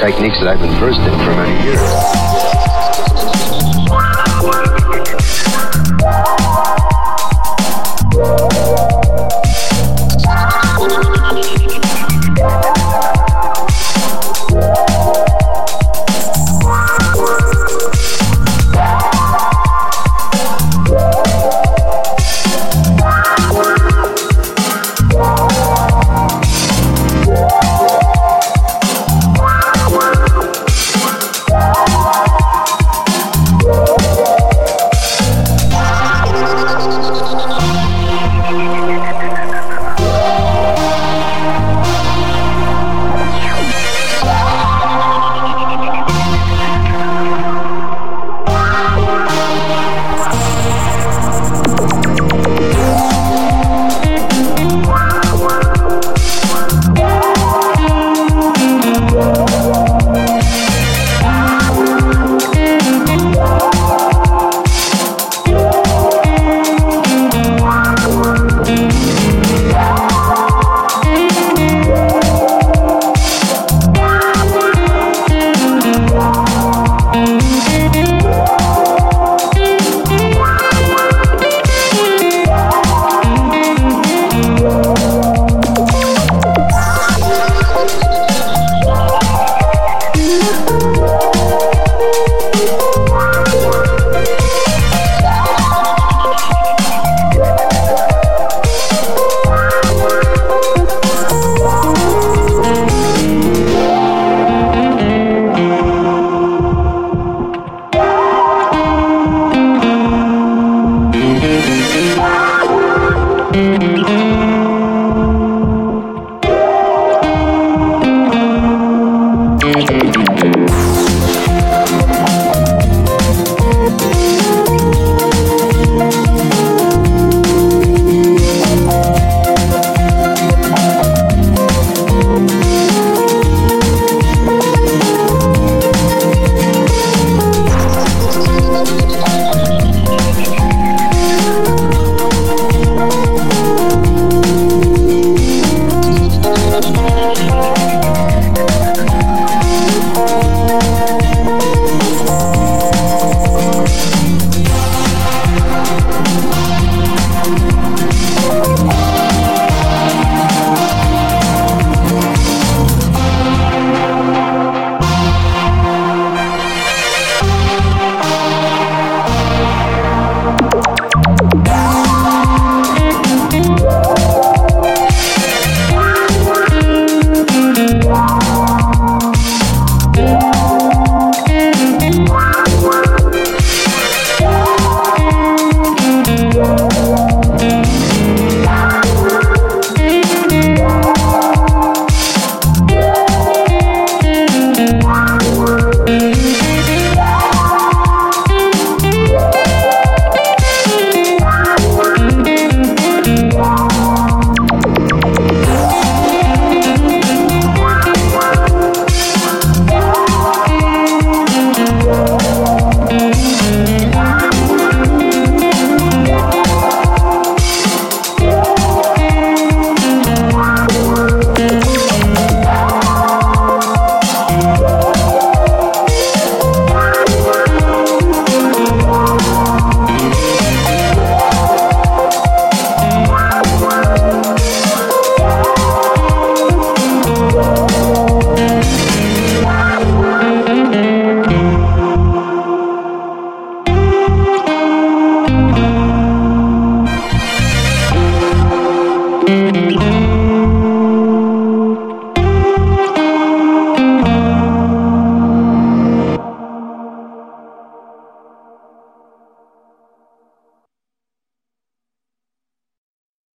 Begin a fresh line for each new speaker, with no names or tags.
Techniques that I've been versed in for many years.